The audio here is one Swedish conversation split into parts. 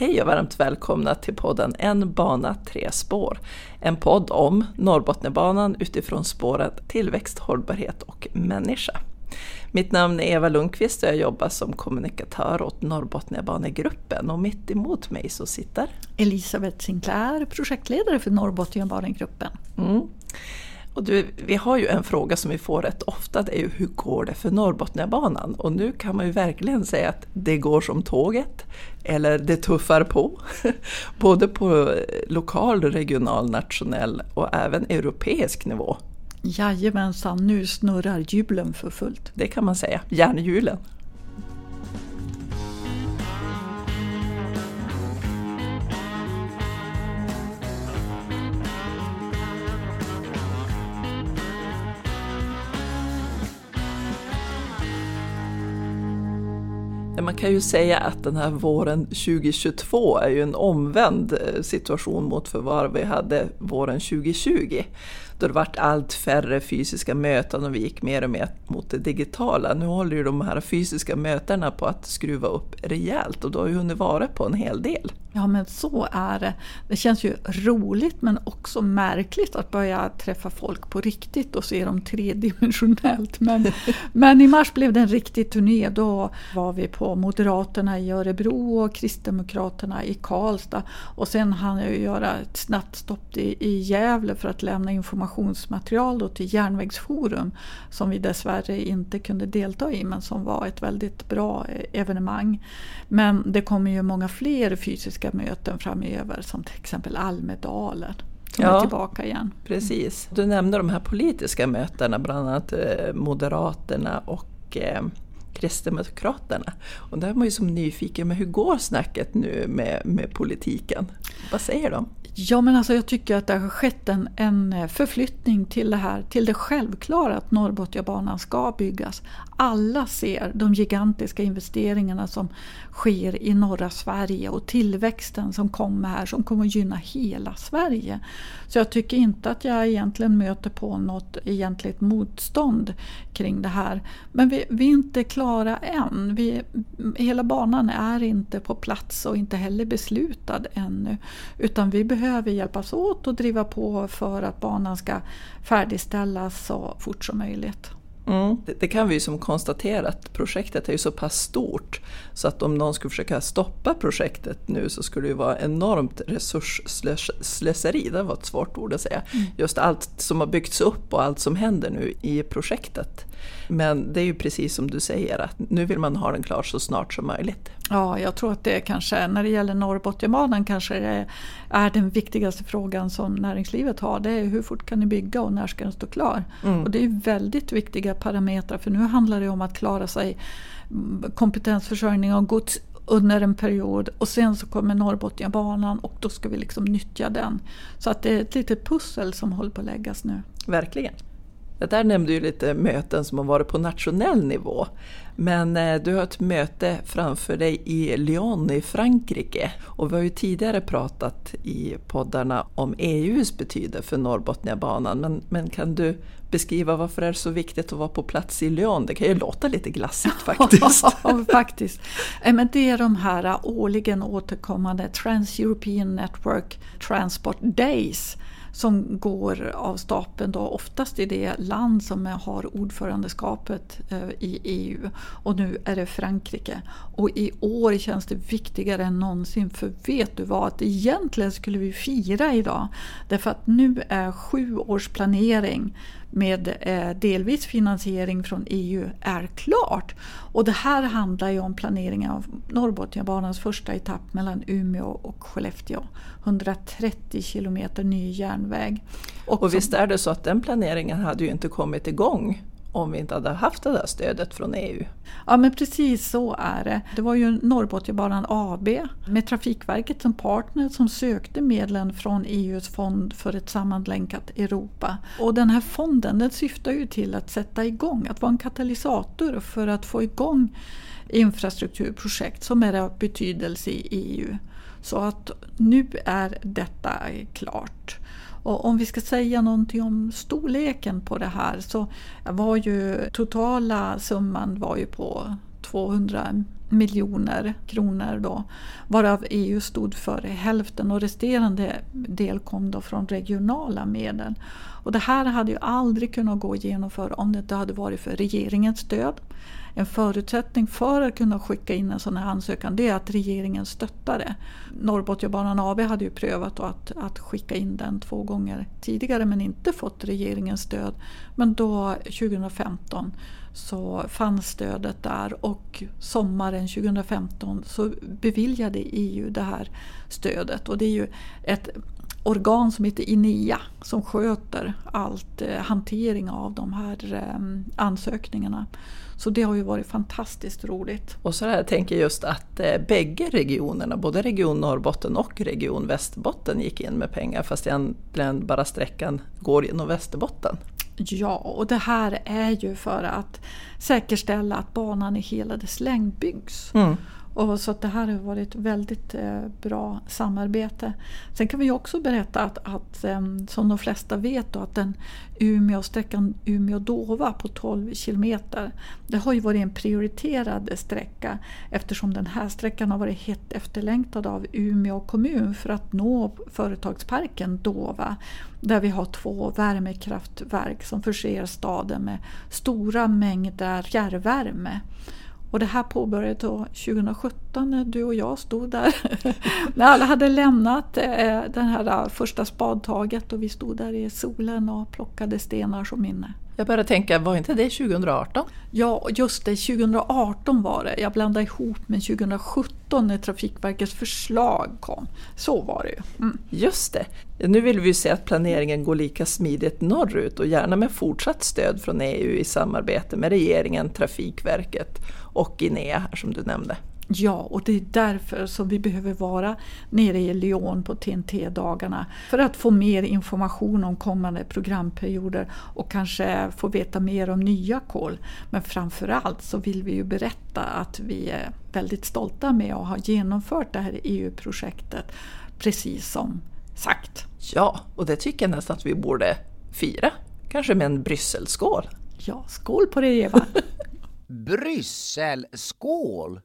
Hej och varmt välkomna till podden En bana, tre spår. En podd om Norrbotniabanan utifrån spåren tillväxt, hållbarhet och människa. Mitt namn är Eva Lundqvist och jag jobbar som kommunikatör åt Norrbotniabanegruppen och mitt emot mig så sitter Elisabeth Sinclair, projektledare för Norrbotniabanegruppen. Mm. Och du, vi har ju en fråga som vi får rätt ofta, det är ju hur går det för Norrbotniabanan? Och nu kan man ju verkligen säga att det går som tåget, eller det tuffar på. Både på lokal, regional, nationell och även europeisk nivå. Jajamensan, nu snurrar hjulen för fullt. Det kan man säga, järnhjulen. Man kan ju säga att den här våren 2022 är ju en omvänd eh, situation mot för vad vi hade våren 2020 då det varit allt färre fysiska möten och vi gick mer och mer mot det digitala. Nu håller ju de här fysiska mötena på att skruva upp rejält och du har ju hunnit vara på en hel del. Ja men så är det. Det känns ju roligt men också märkligt att börja träffa folk på riktigt och se dem tredimensionellt. Men, men i mars blev det en riktig turné. Då var vi på Moderaterna i Örebro och Kristdemokraterna i Karlstad. Och sen hann jag göra ett snabbt stopp i, Gävle för att lämna informationsmaterial då till Järnvägsforum som vi dessvärre inte kunde delta i men som var ett väldigt bra eh, evenemang. Men det kommer ju många fler fysiska möten framöver som till exempel Almedalen som ja, är tillbaka igen. Precis. Du nämnde de här politiska mötena, bland annat eh, Moderaterna och eh, Kristdemokraterna. Och där är man ju som nyfiken, men hur går snacket nu med, med politiken? Vad säger de? Ja men alltså jag tycker att det har skett en, en eh, förflyttning till det här, till det självklara att Norrbotniabanan ska byggas. Alla ser de gigantiska investeringarna som sker i norra Sverige och tillväxten som kommer här som kommer att gynna hela Sverige. Så jag tycker inte att jag egentligen möter på något egentligt motstånd kring det här. Men vi, vi är inte klara än. Vi, hela banan är inte på plats och inte heller beslutad ännu. Utan vi behöver hjälpas åt och driva på för att banan ska färdigställas så fort som möjligt. Mm. Det, det, kan vi ju som konstatera att projektet är ju så pass stort så att om någon skulle försöka stoppa projektet nu så skulle det vara enormt resursslöseri, det var ett svårt ord att säga. Mm. Just allt som har byggts upp och allt som händer nu i projektet. Men det är ju precis som du säger att nu vill man ha den klar så snart som möjligt. Ja, jag tror att det kanske, när det gäller Norrbotniabanan kanske det är den viktigaste frågan som näringslivet har. Det är hur fort kan ni bygga och när ska den stå klar? Mm. Och det är väldigt viktiga parametrar för nu handlar det om att klara sig kompetensförsörjning av gods under en period och sen så kommer Norrbotniabanan och då ska vi liksom nyttja den. Så att det är ett litet pussel som håller på att läggas nu. Verkligen. Det där nämnde ju lite möten som har varit på nationell nivå. Men eh, du har ett möte framför dig i Lyon i Frankrike. Och vi har ju tidigare pratat i poddarna om EUs betydelse för Norrbotniabanan. Men, men kan du beskriva varför det är så viktigt att vara på plats i Lyon? Det kan ju låta lite glassigt faktiskt. ja, faktiskt. Eh, men det är de här årligen återkommande Trans-European Network Transport Days som går av stapeln då oftast i det land som har ordförandeskapet eh, i EU. Och nu är det Frankrike. Och i år känns det viktigare än någonsin för vet du vad? Att egentligen skulle vi fira idag. Därför att nu är sju års planering med eh, delvis finansiering från EU är klart. Och det här handlar ju om planeringen av Norrbotniabanans första etapp mellan Umeå och Skellefteå. 130 kilometer ny järnväg. Och, och visst är det så att den planeringen hade ju inte kommit igång om vi inte hade haft det där stödet från EU. Ja men precis så är det. Det var ju Norrbotniabanan AB med Trafikverket som partner som sökte medlen från EUs fond för ett sammanlänkat Europa. Och den här fonden den syftar ju till att sätta igång, att vara en katalysator för att få igång infrastrukturprojekt som är av betydelse i EU. Så att nu är detta klart. Och om vi ska säga någonting om storleken på det här så var ju totala summan var ju på 200 miljoner kronor då, varav EU stod för hälften och resterande del kom då från regionala medel. Och det här hade ju aldrig kunnat gå att genomföra om det inte hade varit för regeringens stöd. En förutsättning för att kunna skicka in en sån här ansökan det är att regeringen stöttar det. Norrbotniabanan AB hade ju prövat att, att skicka in den två gånger tidigare men inte fått regeringens stöd. Men då 2015 så fanns stödet där och sommaren 2015 så beviljade EU det här stödet. Och det är ju ett organ som heter INEA som sköter allt eh, hantering av de här eh, ansökningarna. Så det har ju varit fantastiskt roligt. Och så där, tänker jag just att eh, bägge regionerna, både Region Norrbotten och Region Västerbotten gick in med pengar fast egentligen bara sträckan går genom Västerbotten. Ja, och det här är ju för att säkerställa att banan i hela dess längd byggs. Mm. Och så att det här har varit väldigt eh, bra samarbete. Sen kan vi också berätta att, att ehm, som de flesta vet då, att den Umeå, sträckan Umeå-Dova på 12 kilometer det har ju varit en prioriterad sträcka eftersom den här sträckan har varit hett efterlängtad av Umeå kommun för att nå företagsparken Dova där vi har två värmekraftverk som förser staden med stora mängder fjärrvärme. Och det här påbörjades 2017 när du och jag stod där. när alla hade lämnat eh, det här första spadtaget och vi stod där i solen och plockade stenar som minne. Jag började tänka, var inte det 2018? Ja, just det, 2018 var det. Jag blandade ihop med 2017 när Trafikverkets förslag kom. Så var det ju. Mm. Just det. Nu vill vi se att planeringen går lika smidigt norrut och gärna med fortsatt stöd från EU i samarbete med regeringen, Trafikverket och Guinea som du nämnde. Ja, och det är därför som vi behöver vara nere i Lyon på TNT-dagarna. För att få mer information om kommande programperioder och kanske få veta mer om nya kol. Men framförallt så vill vi ju berätta att vi är väldigt stolta med att ha genomfört det här EU-projektet precis som sagt. Ja, och det tycker jag nästan att vi borde fira. Kanske med en Brysselskål. Ja, skål på det Eva! Brysselskål?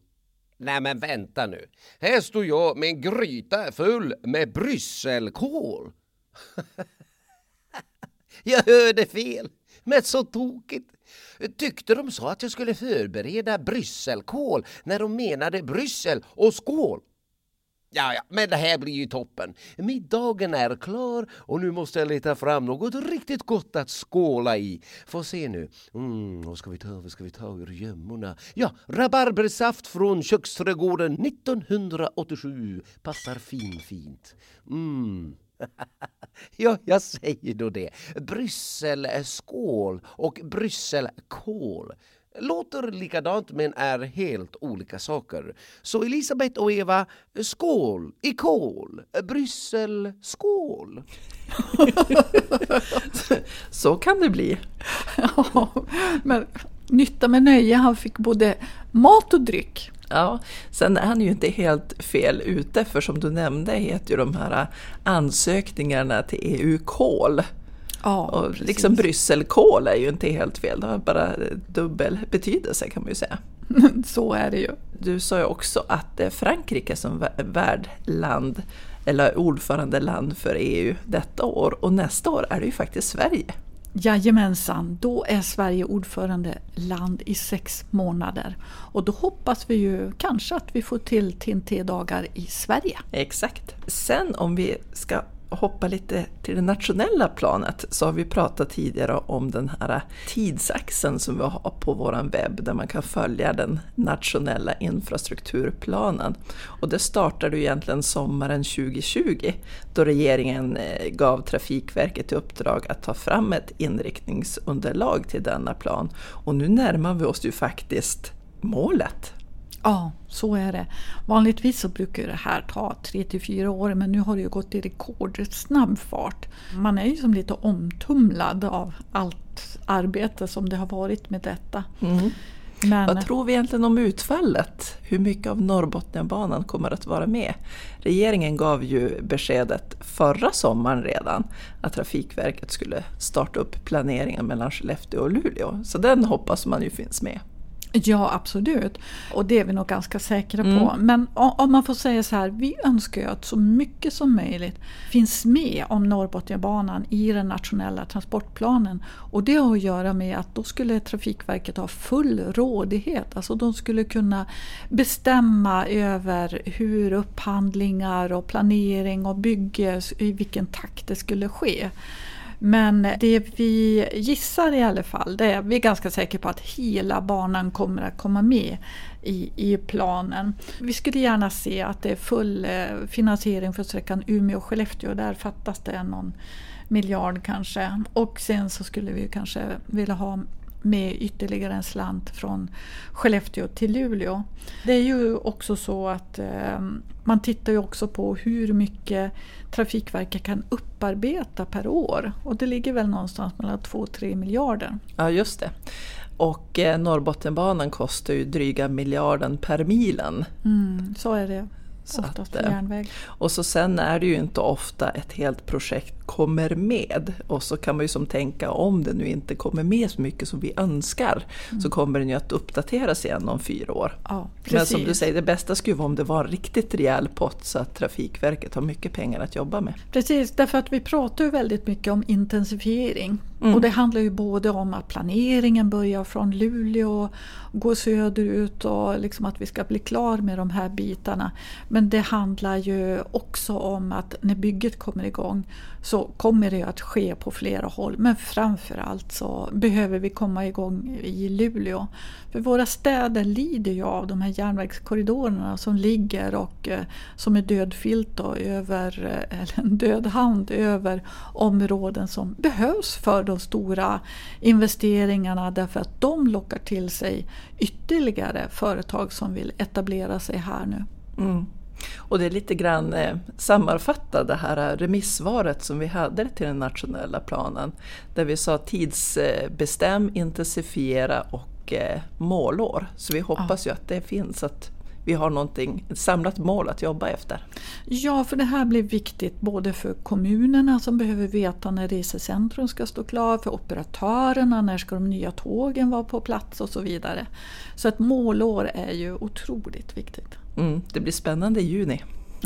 Nej men vänta nu. Här står jag med en gryta full med brysselkål. jag hörde fel. Men så tokigt. Tyckte de sa att jag skulle förbereda brysselkål när de menade Bryssel och skål? Ja, ja, men det här blir ju toppen. Middagen är klar och nu måste jag leta fram något riktigt gott att skåla i. Få se nu. Mm, vad ska vi ta? Vad ska vi ta ur gömmorna? Ja, rabarbersaft från köksträdgården 1987. Passar fin fint. Mm. ja, jag säger då det. Brysselskål och brysselkål låter likadant men är helt olika saker. Så Elisabeth och Eva, skål i kol! Bryssel, skål! så kan det bli. ja, men nytta med nöje, han fick både mat och dryck. Ja, sen är han ju inte helt fel ute för som du nämnde heter ju de här ansökningarna till EU KOL. Ja, och precis. liksom brysselkål är ju inte helt fel, det har bara dubbel betydelse kan man ju säga. Så är det ju. Du sa ju också att det är Frankrike som värdland eller ordförandeland för EU detta år och nästa år är det ju faktiskt Sverige. Jajamensan, då är Sverige ordförandeland i sex månader. Och då hoppas vi ju kanske att vi får till TNT-dagar i Sverige. Exakt. Sen om vi ska hoppa lite till det nationella planet så har vi pratat tidigare om den här tidsaxeln som vi har på vår webb där man kan följa den nationella infrastrukturplanen. Och det startade egentligen sommaren 2020 då regeringen eh, gav Trafikverket i uppdrag att ta fram ett inriktningsunderlag till denna plan. Och nu närmar vi oss ju faktiskt målet. Ja, så är det. Vanligtvis så brukar det här ta 3 till 4 år men nu har det ju gått i rekordsnabb fart. Man är ju som lite omtumlad av allt arbete som det har varit med detta. Mm. Men... Vad tror vi egentligen om utfallet? Hur mycket av Norrbotniabanan kommer att vara med? Regeringen gav ju beskedet förra sommaren redan att Trafikverket skulle starta upp planeringen mellan Skellefteå och Luleå. Så den hoppas man ju finns med. Ja, absolut. Och det är vi nog ganska säkra Mm. på. Men om man får säga så här, vi önskar ju att så mycket som möjligt finns med om Norrbotniabanan i den nationella transportplanen. Och det har att göra med att då skulle Trafikverket ha full rådighet. Alltså de skulle kunna bestämma över hur upphandlingar och planering och bygge, i vilken takt det skulle ske. Men det vi gissar i alla fall, det är vi är ganska säkra på att hela banan kommer att komma med i, i planen. Vi skulle gärna se att det är full eh, finansiering för sträckan Umeå-Skellefteå. Där fattas det någon miljard kanske. Och sen så skulle vi kanske vilja ha med ytterligare en slant från Skellefteå till Luleå. Det är ju också så att eh, man tittar ju också på hur mycket Trafikverket kan upparbeta per år. Och det ligger väl någonstans mellan 2 och 3 miljarder. Ja, just det. Och eh, Norrbotniabanan kostar ju dryga miljarden per milen. Mm, så är det Så att, eh. Och så sen är det ju inte ofta ett helt projekt kommer med. Och så kan man ju som tänka om det nu inte kommer med så mycket som vi önskar så kommer den ju att uppdateras igen om fyra år. Ja, Men som du säger, det bästa skulle vara om det var en riktigt rejäl pott så att Trafikverket har mycket pengar att jobba med. Precis, därför att vi pratar ju väldigt mycket om intensifiering. Mm. Och det handlar ju både om att planeringen börjar från Luleå, går söderut och liksom att vi ska bli klar med de här bitarna. Men det handlar ju också om att när bygget kommer igång så kommer det att ske på flera håll. Men framförallt så behöver vi komma igång i Luleå. För våra städer lider ju av de här järnvägskorridorerna som ligger och eh, som är dödfilt då över, eh, eller en död hand över områden som behövs för de stora investeringarna därför att de lockar till sig ytterligare företag som vill etablera sig här nu. Mm. Och det är lite grann eh, sammanfatta det här remissvaret som vi hade till den nationella planen. Där vi sa tidsbestäm, intensifiera och eh, målår. Så vi hoppas ju att det finns, att vi har någonting, ett samlat mål att jobba efter. Ja, för det här blir viktigt både för kommunerna som behöver veta när resecentrum ska stå klar, för operatörerna, när ska de nya tågen vara på plats och så vidare. Så ett målår är ju otroligt viktigt. Mm, det blir spännande i juni.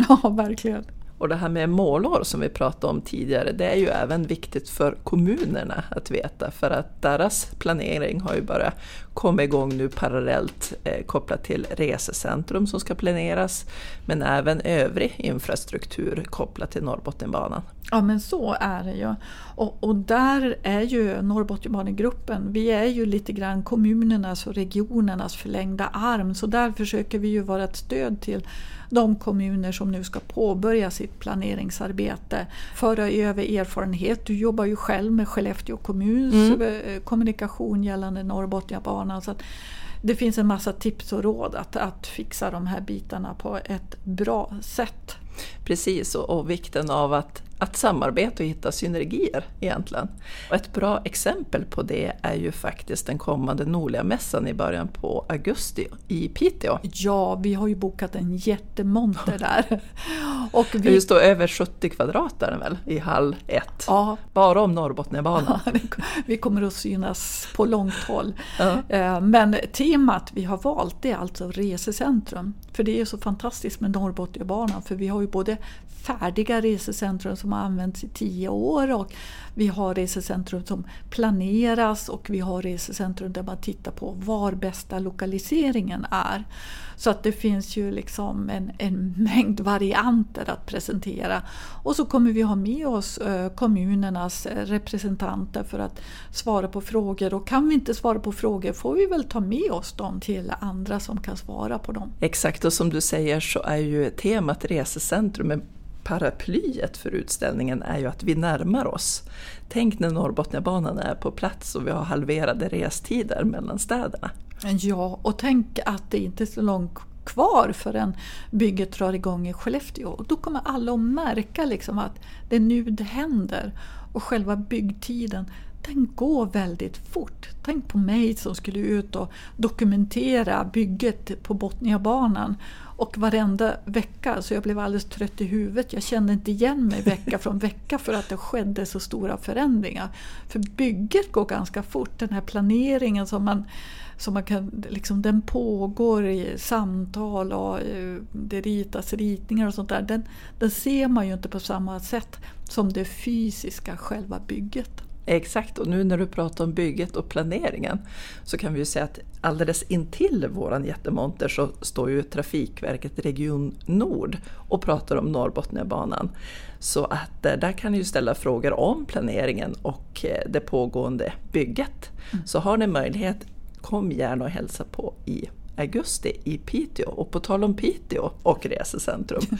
Ja, verkligen. Och det här med målår som vi pratade om tidigare, det är ju även viktigt för kommunerna att veta för att deras planering har ju börjat komma igång nu parallellt eh, kopplat till resecentrum som ska planeras men även övrig infrastruktur kopplat till Norrbotniabanan. Ja men så är det ju. Och, och där är ju Norrbotniabanegruppen, vi är ju lite grann kommunernas och regionernas förlängda arm så där försöker vi ju vara ett stöd till de kommuner som nu ska påbörja sitt planeringsarbete. Föra över erfarenhet. Du jobbar ju själv med Skellefteå kommuns eh, kommunikation gällande Norrbotniabanan. Så att det finns en massa tips och råd att, att fixa de här bitarna på ett bra sätt. Precis, och, och vikten av att, att samarbeta och hitta synergier egentligen. Och ett bra exempel på det är ju faktiskt den kommande Norlia-mässan i början på augusti i Piteå. Ja, vi har ju bokat en jättemonter där. Och vi, just då över 70 kvadrat är den väl, i hall 1. ja, Bara om Norrbotniabanan. vi kommer att synas på långt håll. Ja. Eh, Men temat vi har valt är alltså resecentrum. För det är så fantastiskt med Norrbotniabanan för vi har ju både färdiga resecentrum som har använts i tio år och vi har resecentrum som planeras och vi har resecentrum där man tittar på var bästa lokaliseringen är. Så att det finns ju liksom en, en mängd varianter att presentera. Och så kommer vi ha med oss eh, kommunernas representanter för att svara på frågor. Och kan vi inte svara på frågor får vi väl ta med oss dem till andra som kan svara på dem. Exakt, och som du säger så är ju temat resecentrum, paraplyet för utställningen är ju att vi närmar oss. Tänk när Norrbotniabanan är på plats och vi har halverade restider mellan städerna. Ja, och tänk att det inte är så långt kvar förrän bygget drar igång i Skellefteå. Och då kommer alla att märka liksom att det är nu det händer. Och själva byggtiden, den går väldigt fort. Tänk på mig som skulle ut och dokumentera bygget på Botniabanan. Och varenda vecka, så jag blev alldeles trött i huvudet. Jag kände inte igen mig vecka från vecka för att det skedde så stora förändringar. För bygget går ganska fort, den här planeringen som man som man kan, liksom, den pågår i samtal och eh, det ritas ritningar och sånt där. Den, den ser man ju inte på samma sätt som det fysiska, själva bygget. Exakt, och nu när du pratar om bygget och planeringen så kan vi ju säga att alldeles intill våran jättemonter så står ju Trafikverket Region Nord och pratar om Norrbotniabanan. Så att eh, där kan ni ju ställa frågor om planeringen och eh, det pågående bygget. Mm. Så har ni möjlighet, kom gärna och hälsa på i augusti i Piteå. Och på tal om Piteå och resecentrum,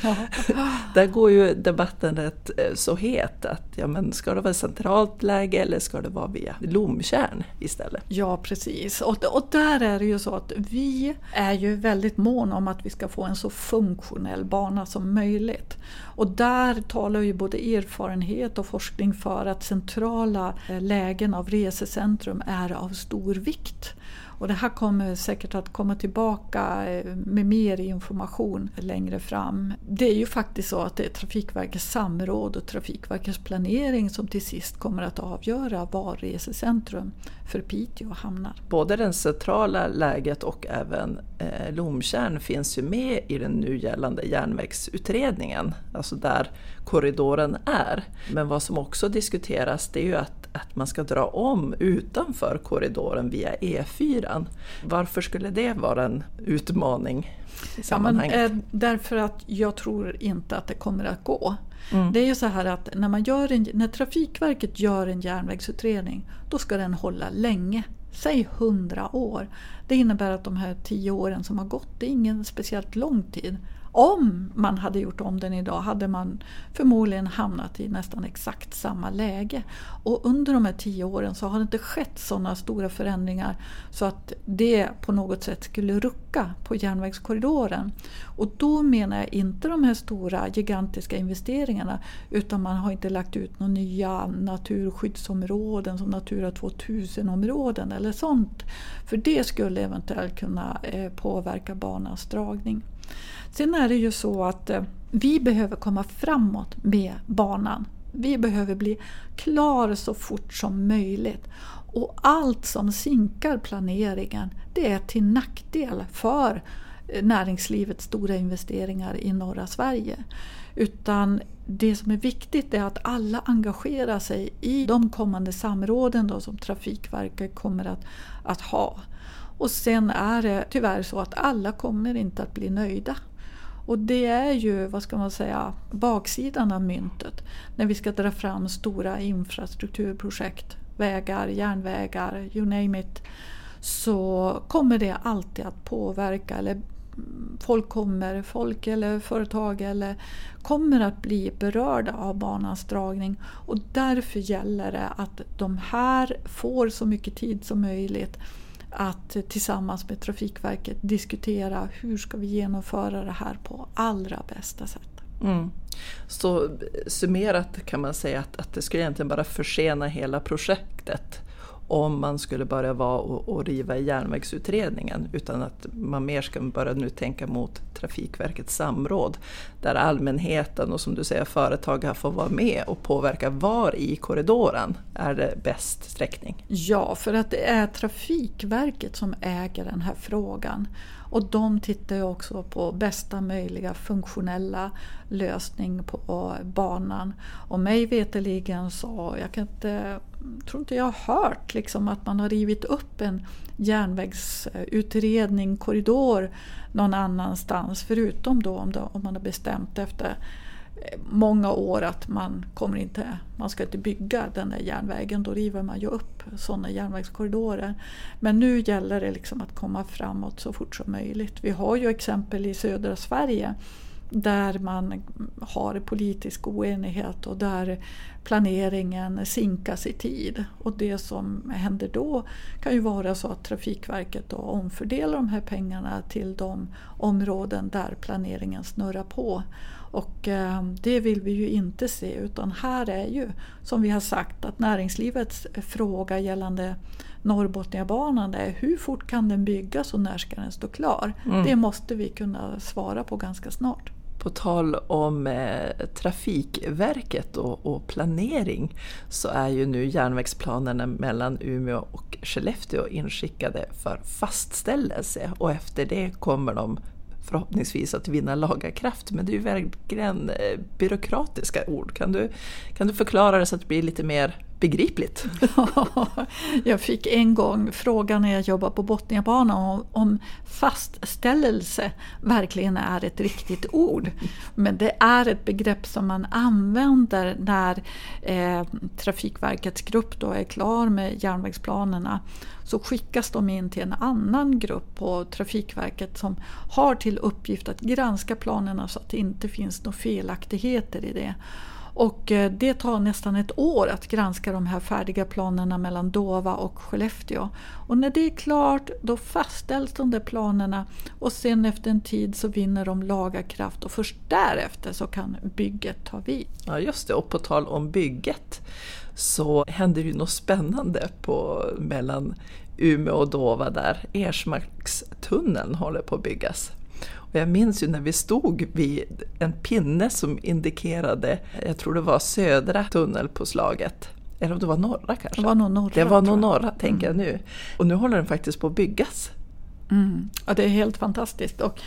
där går ju debatten rätt eh, så het att ja, men ska det vara centralt läge eller ska det vara via Lomtjärn istället? Ja precis, och, och där är det ju så att vi är ju väldigt mån om att vi ska få en så funktionell bana som möjligt. Och där talar ju både erfarenhet och forskning för att centrala eh, lägen av resecentrum är av stor vikt. Och det här kommer säkert att komma tillbaka eh, med mer information längre fram. Det är ju faktiskt så att det är Trafikverkets samråd och Trafikverkets planering som till sist kommer att avgöra var resecentrum för Piteå hamnar. Både det centrala läget och även eh, Lomtjärn finns ju med i den nu gällande järnvägsutredningen, alltså där korridoren är. Men vad som också diskuteras det är ju att att man ska dra om utanför korridoren via E4. Varför skulle det vara en utmaning i sammanhanget? Ja, men, eh, därför att jag tror inte att det kommer att gå. Mm. Det är ju så här att när, man gör en, när Trafikverket gör en järnvägsutredning, då ska den hålla länge. Säg hundra år. Det innebär att de här tio åren som har gått, det är ingen speciellt lång tid. Om man hade gjort om den idag hade man förmodligen hamnat i nästan exakt samma läge. Och under de här tio åren så har det inte skett sådana stora förändringar så att det på något sätt skulle rucka på järnvägskorridoren. Och då menar jag inte de här stora gigantiska investeringarna utan man har inte lagt ut några nya naturskyddsområden som Natura 2000-områden eller sånt. För det skulle eventuellt kunna eh, påverka banans dragning. Sen är det ju så att eh, vi behöver komma framåt med banan. Vi behöver bli klara så fort som möjligt. Och allt som sinkar planeringen det är till nackdel för eh, näringslivets stora investeringar i norra Sverige. Utan det som är viktigt är att alla engagerar sig i de kommande samråden då som Trafikverket kommer att, att ha. Och sen är det tyvärr så att alla kommer inte att bli nöjda. Och det är ju, vad ska man säga, baksidan av myntet. När vi ska dra fram stora infrastrukturprojekt, vägar, järnvägar, you name it. Så kommer det alltid att påverka, eller folk kommer, folk eller företag eller kommer att bli berörda av banans dragning. Och därför gäller det att de här får så mycket tid som möjligt att tillsammans med Trafikverket diskutera hur ska vi genomföra det här på allra bästa sätt. Mm. Så summerat kan man säga att, att det skulle egentligen bara försena hela projektet om man skulle börja vara och, och riva i järnvägsutredningen utan att man mer ska börja nu tänka mot Trafikverkets samråd där allmänheten och som du säger företag får vara med och påverka var i korridoren är det bäst sträckning. Ja, för att det är Trafikverket som äger den här frågan. Och de tittar ju också på bästa möjliga funktionella lösning på banan. Och mig veterligen så, jag kan inte, tror inte jag har hört liksom att man har rivit upp en järnvägsutredning, korridor någon annanstans. Förutom då om, då, om man har bestämt efter många år att man, kommer inte, man ska inte bygga den där järnvägen. Då river man ju upp sådana järnvägskorridorer. Men nu gäller det liksom att komma framåt så fort som möjligt. Vi har ju exempel i södra Sverige där man har politisk oenighet och där planeringen sinkas i tid. Och det som händer då kan ju vara så att Trafikverket då omfördelar de här pengarna till de områden där planeringen snurrar på. Och eh, det vill vi ju inte se utan här är ju som vi har sagt att näringslivets fråga gällande Norrbotniabanan är hur fort kan den byggas och när ska den stå klar? Mm. Det måste vi kunna svara på ganska snart. På tal om eh, Trafikverket och, och, planering så är ju nu järnvägsplanerna mellan Umeå och Skellefteå inskickade för fastställelse och efter det kommer de förhoppningsvis att vinna laga kraft, Men det är ju verkligen eh, byråkratiska ord. Kan du, kan du förklara det så att det blir lite mer begripligt. jag fick en gång frågan när jag jobbade på Botniabanan om, om fastställelse verkligen är ett riktigt ord. Men det är ett begrepp som man använder när eh, Trafikverkets grupp då är klar med järnvägsplanerna. Så skickas de in till en annan grupp på Trafikverket som har till uppgift att granska planerna så att det inte finns några felaktigheter i det. Och eh, det tar nästan ett år att granska de här färdiga planerna mellan Dova och Skellefteå. Och när det är klart då fastställs de där planerna och sen efter en tid så vinner de lagarkraft och först därefter så kan bygget ta vid. Ja just det, och på tal om bygget så händer ju något spännande på, mellan Umeå och Dova där Ersmarkstunneln håller på att byggas. Och jag minns ju när vi stod vid en pinne som indikerade, jag tror det var södra tunnelpåslaget. Eller om det var norra kanske? Det var nog norra. Det var nog norra, tänker mm. jag nu. Och nu håller den faktiskt på att byggas. Mm. Ja, det är helt fantastiskt. Och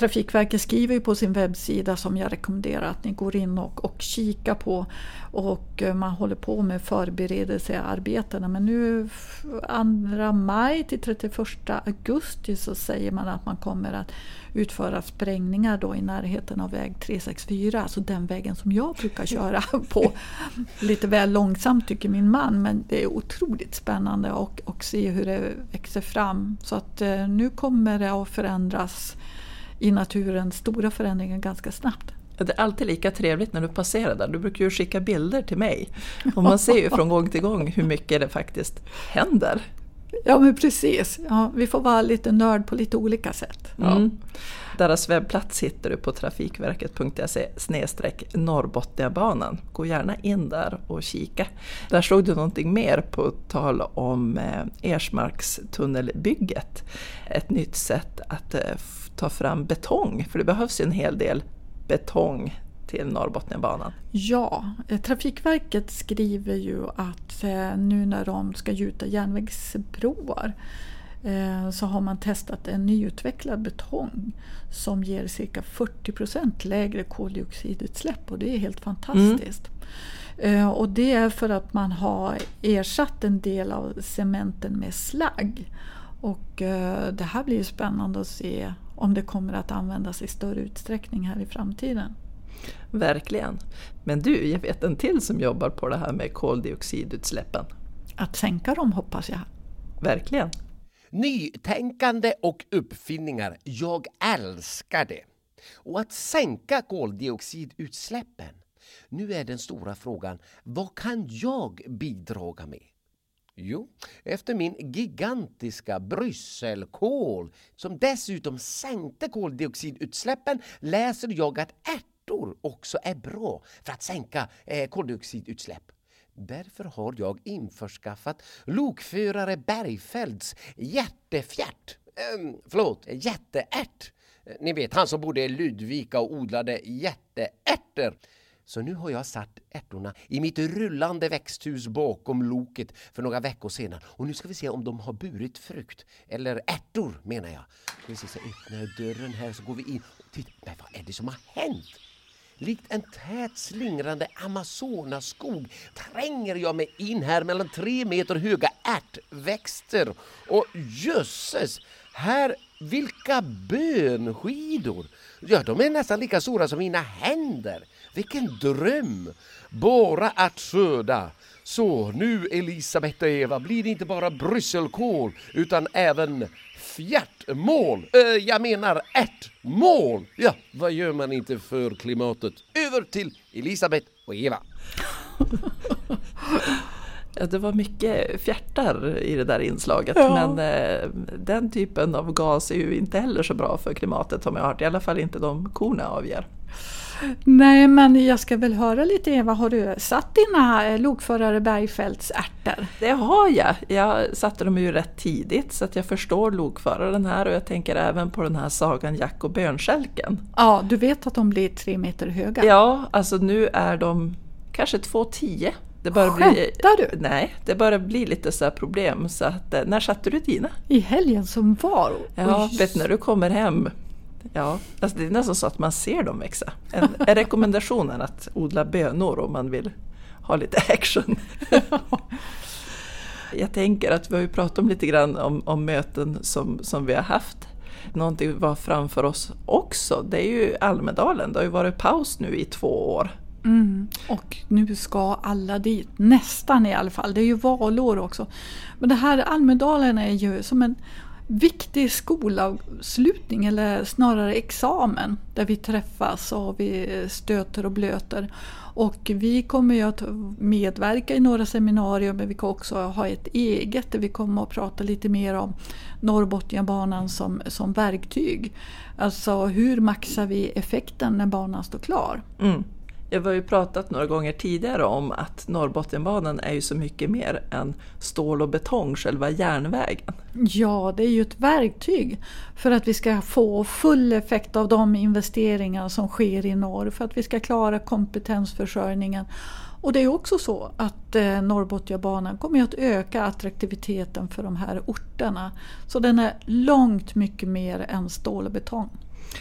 Trafikverket skriver ju på sin webbsida som jag rekommenderar att ni går in och, och kikar på. Och eh, man håller på med förberedelsearbetena. Men nu 2 maj till 31 augusti så säger man att man kommer att utföra sprängningar då i närheten av väg 364, alltså den vägen som jag brukar köra på. Lite väl långsamt tycker min man men det är otroligt spännande att se hur det växer fram. Så att eh, nu kommer det att förändras i naturen, stora förändringar ganska snabbt. Det är alltid lika trevligt när du passerar där. Du brukar ju skicka bilder till mig. Och man ser ju från gång till gång hur mycket det faktiskt händer. Ja men precis, ja, vi får vara lite nörd på lite olika sätt. Mm. Deras webbplats hittar du på trafikverket.se Norrbotniabanan. Gå gärna in där och kika. Där såg du någonting mer på tal om eh, Ersmarkstunnelbygget. Ett nytt sätt att eh, ta fram betong, för det behövs en hel del betong till Norrbotniabanan? Ja, eh, Trafikverket skriver ju att eh, nu när de ska gjuta järnvägsbroar eh, så har man testat en nyutvecklad betong som ger cirka 40 procent lägre koldioxidutsläpp och det är helt fantastiskt. Mm. Och det är för att man har ersatt en del av cementen med slagg. Och det här blir spännande att se om det kommer att användas i större utsträckning här i framtiden. Verkligen. Men du, jag vet en till som jobbar på det här med koldioxidutsläppen. Att sänka dem hoppas jag. Verkligen. Nytänkande och uppfinningar, jag älskar det. Och att sänka koldioxidutsläppen. Nu är den stora frågan, vad kan jag bidra med? Jo, efter min gigantiska Brysselkol som dessutom sänkte koldioxidutsläppen läser jag att ärtor också är bra för att sänka eh, koldioxidutsläpp. Därför har jag införskaffat lokförare Bergfeldts hjärtefjärt, ehm, eh, förlåt, jätteärt. Ni vet, han som bodde i Ludvika och odlade jätteärtor. Så nu har jag satt ärtorna i mitt rullande växthus bakom loket för några veckor sedan. Och nu ska vi se om de har burit frukt. Eller ärtor menar jag. Ska vi se, så öppnar jag dörren här så går vi in. Titta, men vad är det som har hänt? Likt en tät slingrande Amazonaskog tränger jag mig in här mellan tre meter höga ärtväxter. Och jösses, här, vilka bönskidor! Ja, de är nästan lika stora som mina händer. Vilken dröm! Bara att föda. Så nu Elisabeth och Eva blir det inte bara brysselkål utan även fjärtmål. Äh, jag menar ärtmål. Ja, vad gör man inte för klimatet? Över till Elisabeth och Eva. Ja, det var mycket fjärtar i det där inslaget ja. men eh, den typen av gas är ju inte heller så bra för klimatet som jag har hört, i alla fall inte de korna avger. Nej, men jag ska väl höra lite Eva, har du satt dina eh, lokförare Bergfeldts ärtor? Det har jag. Jag satte dem ju rätt tidigt så att jag förstår lokföraren här och jag tänker även på den här sagan Jack och bönskälken. Ja, du vet att de blir tre meter höga? Ja, alltså nu är de kanske 2,10. Det börjar Skämtar bli, du? Nej, det börjar bli lite så problem. Så att, eh, när satte du dina? I helgen som var. Ja, vet när du kommer hem. Ja, alltså det är nästan så att man ser dem växa. En, en rekommendation är att odla bönor om man vill ha lite action. Jag tänker att vi har ju pratat om lite grann om, om möten som, som vi har haft. Någonting var framför oss också, det är ju Almedalen. Det har ju varit paus nu i två år. Mm. Och nu ska alla dit, nästan i alla fall. Det är ju valår också. Men det här Almedalen är ju som en viktig skolavslutning eller snarare examen där vi träffas och vi stöter och blöter. Och vi kommer ju att medverka i några seminarier men vi kommer också ha ett eget där vi kommer att prata lite mer om Norrbotniabanan som, som verktyg. Alltså hur maxar vi effekten när banan står klar? Mm. Jag har ju pratat några gånger tidigare om att Norrbotniabanan är ju så mycket mer än stål och betong, själva järnvägen. Ja, det är ju ett verktyg för att vi ska få full effekt av de investeringar som sker i norr, för att vi ska klara kompetensförsörjningen. Och det är också så att eh, Norrbotniabanan kommer att öka attraktiviteten för de här orterna. Så den är långt mycket mer än stål och betong.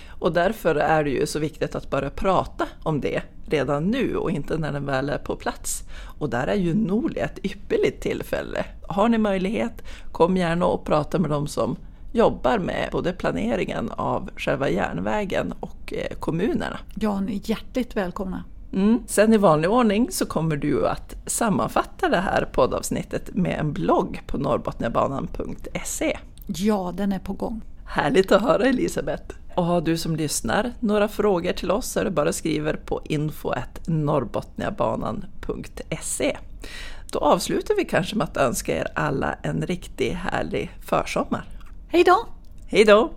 Och därför är det ju så viktigt att börja prata om det redan nu och inte när den väl är på plats. Och där är ju Norli ett ypperligt tillfälle. Har ni möjlighet, kom gärna och prata med dem som jobbar med både planeringen av själva järnvägen och eh, kommunerna. Ja, ni är hjärtligt välkomna. Mm. Sen i vanlig ordning så kommer du att sammanfatta det här poddavsnittet med en blogg på norrbotniabanan.se. Ja, den är på gång. Härligt att höra Elisabeth! Och har du som lyssnar några frågor till oss så är det bara skriver på info Då avslutar vi kanske med att önska er alla en riktigt härlig försommar. Hej då! Hej då!